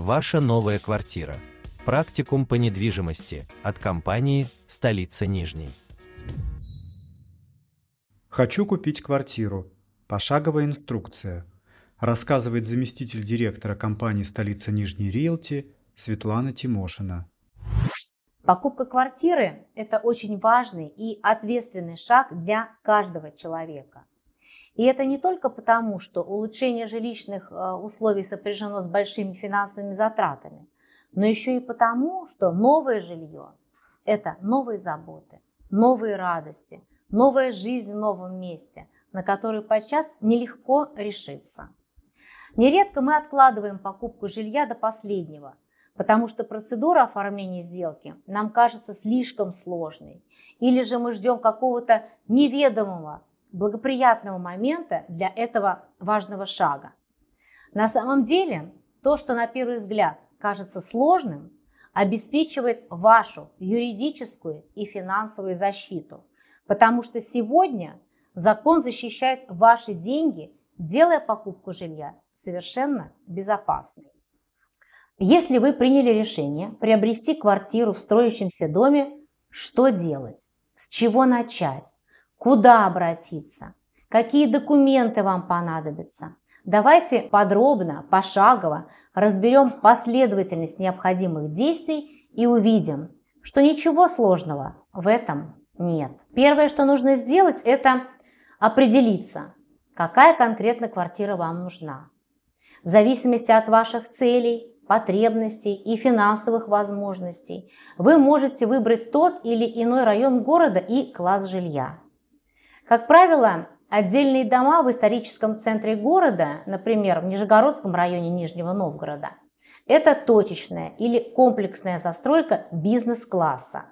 Ваша новая квартира. Практикум по недвижимости от компании «Столица Нижней». Хочу купить квартиру. Пошаговая инструкция. Рассказывает заместитель директора компании «Столица Нижней Риэлти» Светлана Тимошина. Покупка квартиры – это очень важный и ответственный шаг для каждого человека. И это не только потому, что улучшение жилищных э, условий сопряжено с большими финансовыми затратами, но еще и потому, что новое жилье – это новые заботы, новые радости, новая жизнь в новом месте, на которую подчас нелегко решиться. Нередко мы откладываем покупку жилья до последнего – потому что процедура оформления сделки нам кажется слишком сложной. Или же мы ждем какого-то неведомого, благоприятного момента для этого важного шага. На самом деле, то, что на первый взгляд кажется сложным, обеспечивает вашу юридическую и финансовую защиту, потому что сегодня закон защищает ваши деньги, делая покупку жилья совершенно безопасной. Если вы приняли решение приобрести квартиру в строящемся доме, что делать? С чего начать? Куда обратиться? Какие документы вам понадобятся? Давайте подробно, пошагово разберем последовательность необходимых действий и увидим, что ничего сложного в этом нет. Первое, что нужно сделать, это определиться, какая конкретно квартира вам нужна. В зависимости от ваших целей, потребностей и финансовых возможностей, вы можете выбрать тот или иной район города и класс жилья. Как правило, отдельные дома в историческом центре города, например, в Нижегородском районе Нижнего Новгорода, это точечная или комплексная застройка бизнес-класса.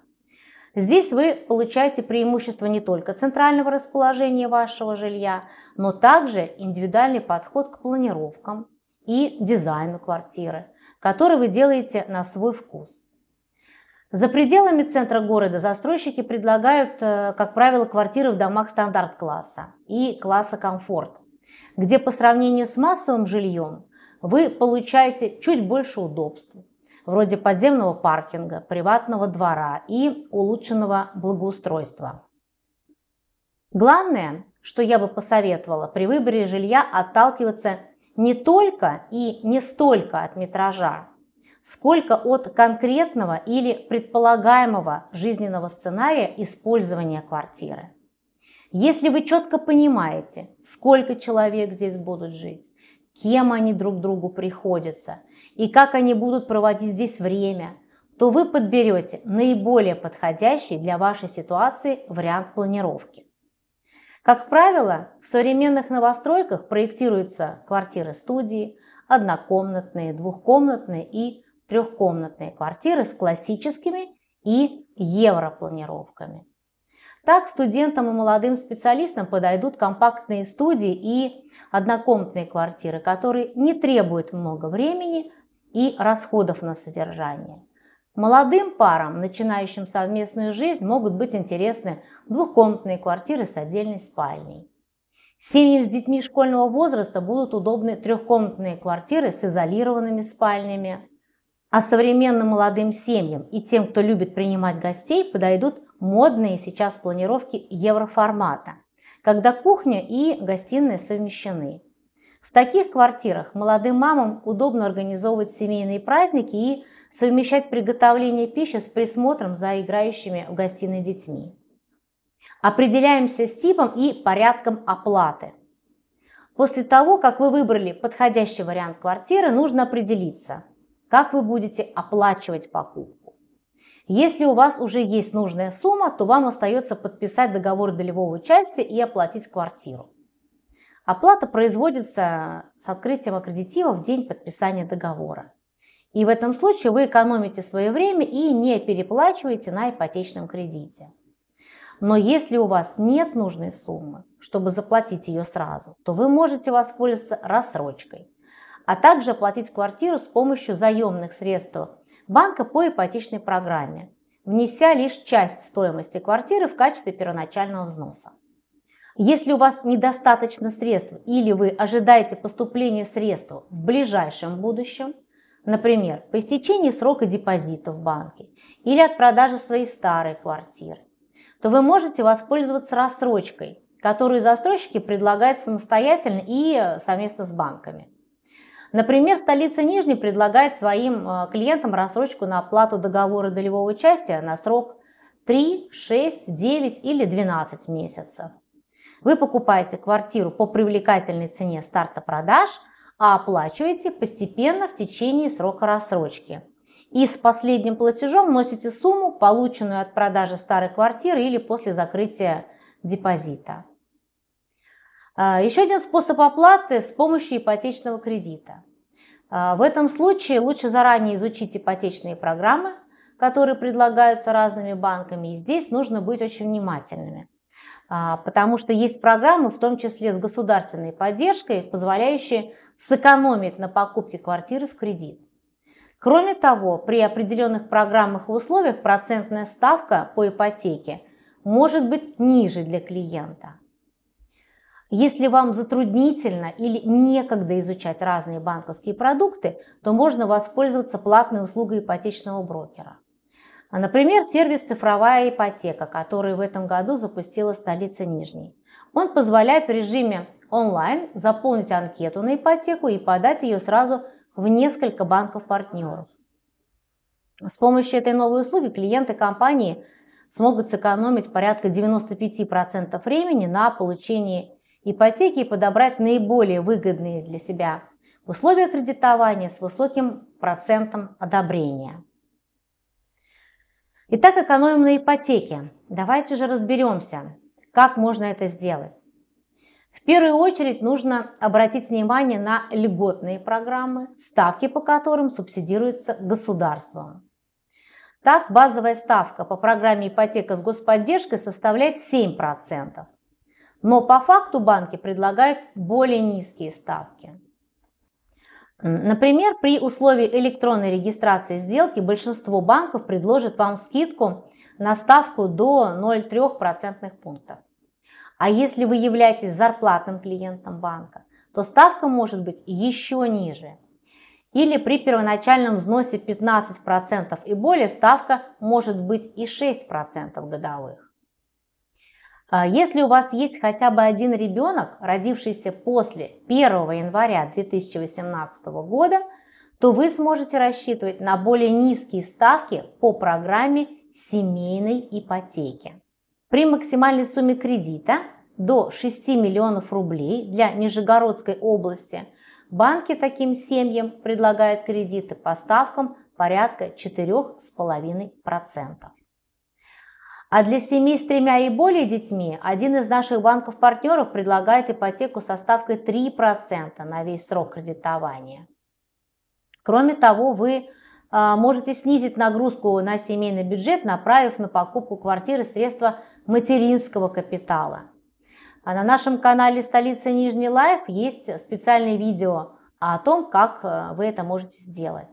Здесь вы получаете преимущество не только центрального расположения вашего жилья, но также индивидуальный подход к планировкам и дизайну квартиры, который вы делаете на свой вкус. За пределами центра города застройщики предлагают, э, как правило, квартиры в домах стандарт-класса и класса комфорт, где по сравнению с массовым жильем вы получаете чуть больше удобств, вроде подземного паркинга, приватного двора и улучшенного благоустройства. Главное, что я бы посоветовала при выборе жилья отталкиваться не только и не столько от метража, сколько от конкретного или предполагаемого жизненного сценария использования квартиры. Если вы четко понимаете, сколько человек здесь будут жить, кем они друг другу приходятся и как они будут проводить здесь время, то вы подберете наиболее подходящий для вашей ситуации вариант планировки. Как правило, в современных новостройках проектируются квартиры-студии, однокомнатные, двухкомнатные и трехкомнатные квартиры с классическими и европланировками. Так студентам и молодым специалистам подойдут компактные студии и однокомнатные квартиры, которые не требуют много времени и расходов на содержание. Молодым парам, начинающим совместную жизнь, могут быть интересны двухкомнатные квартиры с отдельной спальней. Семьям с детьми школьного возраста будут удобны трехкомнатные квартиры с изолированными спальнями. А современным молодым семьям и тем, кто любит принимать гостей, подойдут модные сейчас планировки евроформата, когда кухня и гостиная совмещены. В таких квартирах молодым мамам удобно организовывать семейные праздники и совмещать приготовление пищи с присмотром за играющими в гостиной детьми. Определяемся с типом и порядком оплаты. После того, как вы выбрали подходящий вариант квартиры, нужно определиться, как вы будете оплачивать покупку. Если у вас уже есть нужная сумма, то вам остается подписать договор долевого участия и оплатить квартиру. Оплата производится с открытием аккредитива в день подписания договора. И в этом случае вы экономите свое время и не переплачиваете на ипотечном кредите. Но если у вас нет нужной суммы, чтобы заплатить ее сразу, то вы можете воспользоваться рассрочкой, а также оплатить квартиру с помощью заемных средств банка по ипотечной программе, внеся лишь часть стоимости квартиры в качестве первоначального взноса. Если у вас недостаточно средств или вы ожидаете поступления средств в ближайшем будущем – например, по истечении срока депозита в банке или от продажи своей старой квартиры, то вы можете воспользоваться рассрочкой, которую застройщики предлагают самостоятельно и совместно с банками. Например, столица Нижней предлагает своим э, клиентам рассрочку на оплату договора долевого участия на срок 3, 6, 9 или 12 месяцев. Вы покупаете квартиру по привлекательной цене старта продаж, а оплачиваете постепенно в течение срока рассрочки. И с последним платежом вносите сумму, полученную от продажи старой квартиры или после закрытия депозита. А, еще один способ оплаты с помощью ипотечного кредита. А, в этом случае лучше заранее изучить ипотечные программы, которые предлагаются разными банками. И здесь нужно быть очень внимательными, а, потому что есть программы, в том числе с государственной поддержкой, позволяющие сэкономить на покупке квартиры в кредит. Кроме того, при определенных программах и условиях процентная ставка по ипотеке может быть ниже для клиента. Если вам затруднительно или некогда изучать разные банковские продукты, то можно воспользоваться платной услугой ипотечного брокера. Например, сервис «Цифровая ипотека», который в этом году запустила столица Нижней. Он позволяет в режиме онлайн заполнить анкету на ипотеку и подать ее сразу в несколько банков-партнеров. С помощью этой новой услуги клиенты компании смогут сэкономить порядка 95% времени на получении ипотеки и подобрать наиболее выгодные для себя условия кредитования с высоким процентом одобрения. Итак, экономим на ипотеке. Давайте же разберемся, как можно это сделать. В первую очередь нужно обратить внимание на льготные программы, ставки по которым субсидируются государством. Так, базовая ставка по программе ипотека с господдержкой составляет 7%, но по факту банки предлагают более низкие ставки. Например, при условии электронной регистрации сделки большинство банков предложит вам скидку на ставку до 0,3% пунктов. А если вы являетесь зарплатным клиентом банка, то ставка может быть еще ниже. Или при первоначальном взносе 15% и более ставка может быть и 6% годовых. А если у вас есть хотя бы один ребенок, родившийся после 1 января 2018 года, то вы сможете рассчитывать на более низкие ставки по программе семейной ипотеки. При максимальной сумме кредита до 6 миллионов рублей для Нижегородской области банки таким семьям предлагают кредиты по ставкам порядка 4,5%. А для семей с тремя и более детьми один из наших банков-партнеров предлагает ипотеку со ставкой 3% на весь срок кредитования. Кроме того, вы а, можете снизить нагрузку на семейный бюджет, направив на покупку квартиры средства материнского капитала. А на нашем канале «Столица Нижний Life» есть специальное видео о том, как а, вы это можете сделать.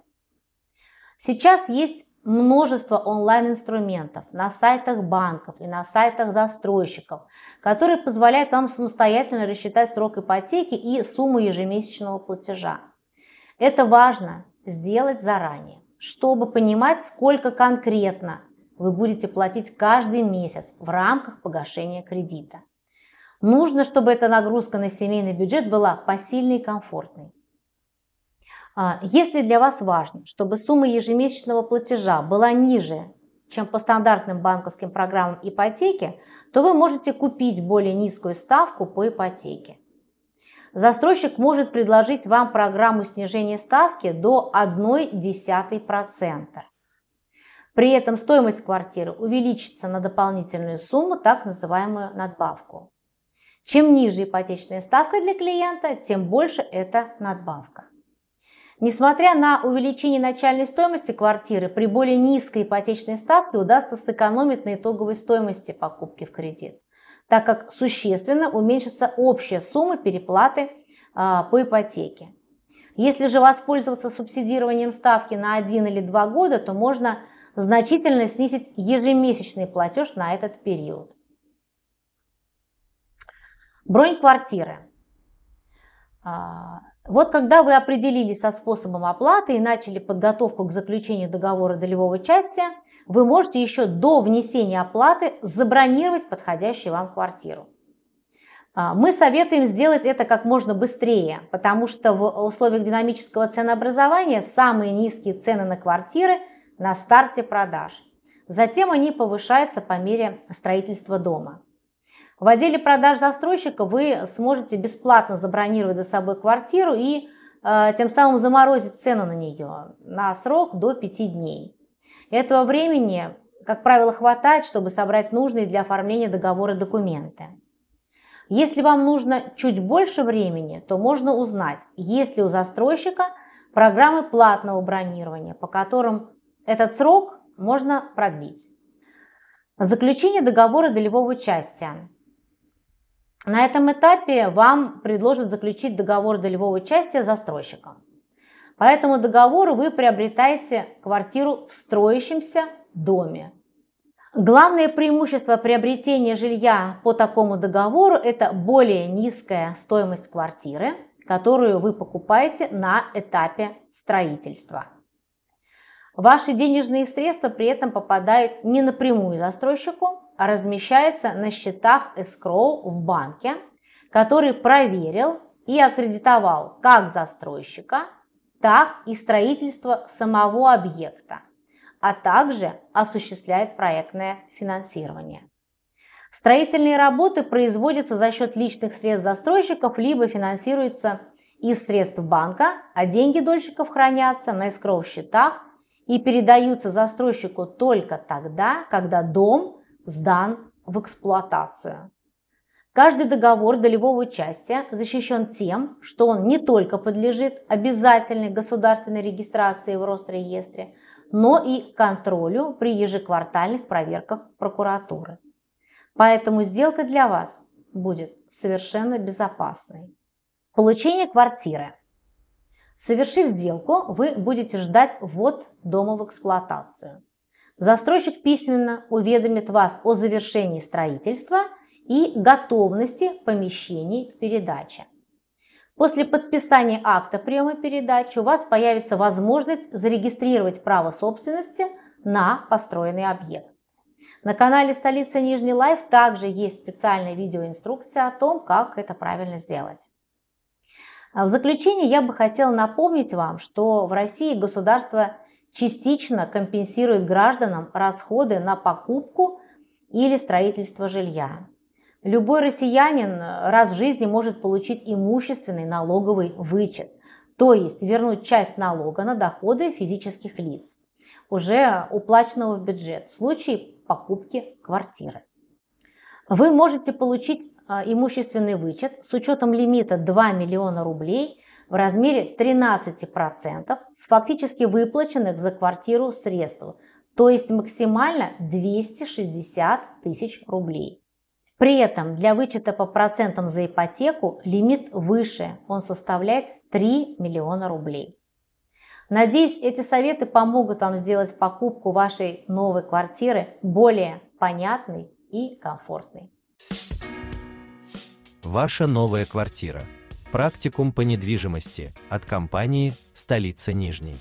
Сейчас есть множество онлайн-инструментов на сайтах банков и на сайтах застройщиков, которые позволяют вам самостоятельно рассчитать срок ипотеки и сумму ежемесячного платежа. Это важно сделать заранее, чтобы понимать, сколько конкретно вы будете платить каждый месяц в рамках погашения кредита. Нужно, чтобы эта нагрузка на семейный бюджет была посильной и комфортной. А, если для вас важно, чтобы сумма ежемесячного платежа была ниже, чем по стандартным банковским программам ипотеки, то вы можете купить более низкую ставку по ипотеке. Застройщик может предложить вам программу снижения ставки до 0,1%. При этом стоимость квартиры увеличится на дополнительную сумму, так называемую надбавку. Чем ниже ипотечная ставка для клиента, тем больше эта надбавка. Несмотря на увеличение начальной стоимости квартиры, при более низкой ипотечной ставке удастся сэкономить на итоговой стоимости покупки в кредит, так как существенно уменьшится общая сумма переплаты а, по ипотеке. Если же воспользоваться субсидированием ставки на 1 или 2 года, то можно значительно снизить ежемесячный платеж на этот период. Бронь квартиры. Вот когда вы определились со способом оплаты и начали подготовку к заключению договора долевого участия, вы можете еще до внесения оплаты забронировать подходящую вам квартиру. А, мы советуем сделать это как можно быстрее, потому что в условиях динамического ценообразования самые низкие цены на квартиры на старте продаж. Затем они повышаются по мере строительства дома. В отделе продаж застройщика вы сможете бесплатно забронировать за собой квартиру и э, тем самым заморозить цену на нее на срок до 5 дней. Этого времени, как правило, хватает, чтобы собрать нужные для оформления договора документы. Если вам нужно чуть больше времени, то можно узнать, есть ли у застройщика программы платного бронирования, по которым этот срок можно продлить. Заключение договора долевого участия. На этом этапе вам предложат заключить договор долевого участия с застройщиком. По этому договору вы приобретаете квартиру в строящемся доме. Главное преимущество приобретения жилья по такому договору – это более низкая стоимость квартиры, которую вы покупаете на этапе строительства. Ваши денежные средства при этом попадают не напрямую застройщику, а размещаются на счетах escrow в банке, который проверил и аккредитовал как застройщика, так и строительство самого объекта, а также осуществляет проектное финансирование. Строительные работы производятся за счет личных средств застройщиков, либо финансируются из средств банка, а деньги дольщиков хранятся на escrow счетах и передаются застройщику только тогда, когда дом сдан в эксплуатацию. Каждый договор долевого участия защищен тем, что он не только подлежит обязательной государственной регистрации в Росреестре, но и контролю при ежеквартальных проверках прокуратуры. Поэтому сделка для вас будет совершенно безопасной. Получение квартиры. Совершив сделку, вы будете ждать ввод дома в эксплуатацию. Застройщик письменно уведомит вас о завершении строительства и готовности помещений к передаче. После подписания акта приема передачи у вас появится возможность зарегистрировать право собственности на построенный объект. На канале «Столица Нижний Life» также есть специальная видеоинструкция о том, как это правильно сделать. А в заключение я бы хотела напомнить вам, что в России государство частично компенсирует гражданам расходы на покупку или строительство жилья. Любой россиянин раз в жизни может получить имущественный налоговый вычет, то есть вернуть часть налога на доходы физических лиц, уже уплаченного в бюджет в случае покупки квартиры. Вы можете получить имущественный вычет с учетом лимита 2 миллиона рублей в размере 13% с фактически выплаченных за квартиру средств, то есть максимально 260 тысяч рублей. При этом для вычета по процентам за ипотеку лимит выше, он составляет 3 миллиона рублей. Надеюсь, эти советы помогут вам сделать покупку вашей новой квартиры более понятной и комфортной. Ваша новая квартира. Практикум по недвижимости от компании «Столица Нижней».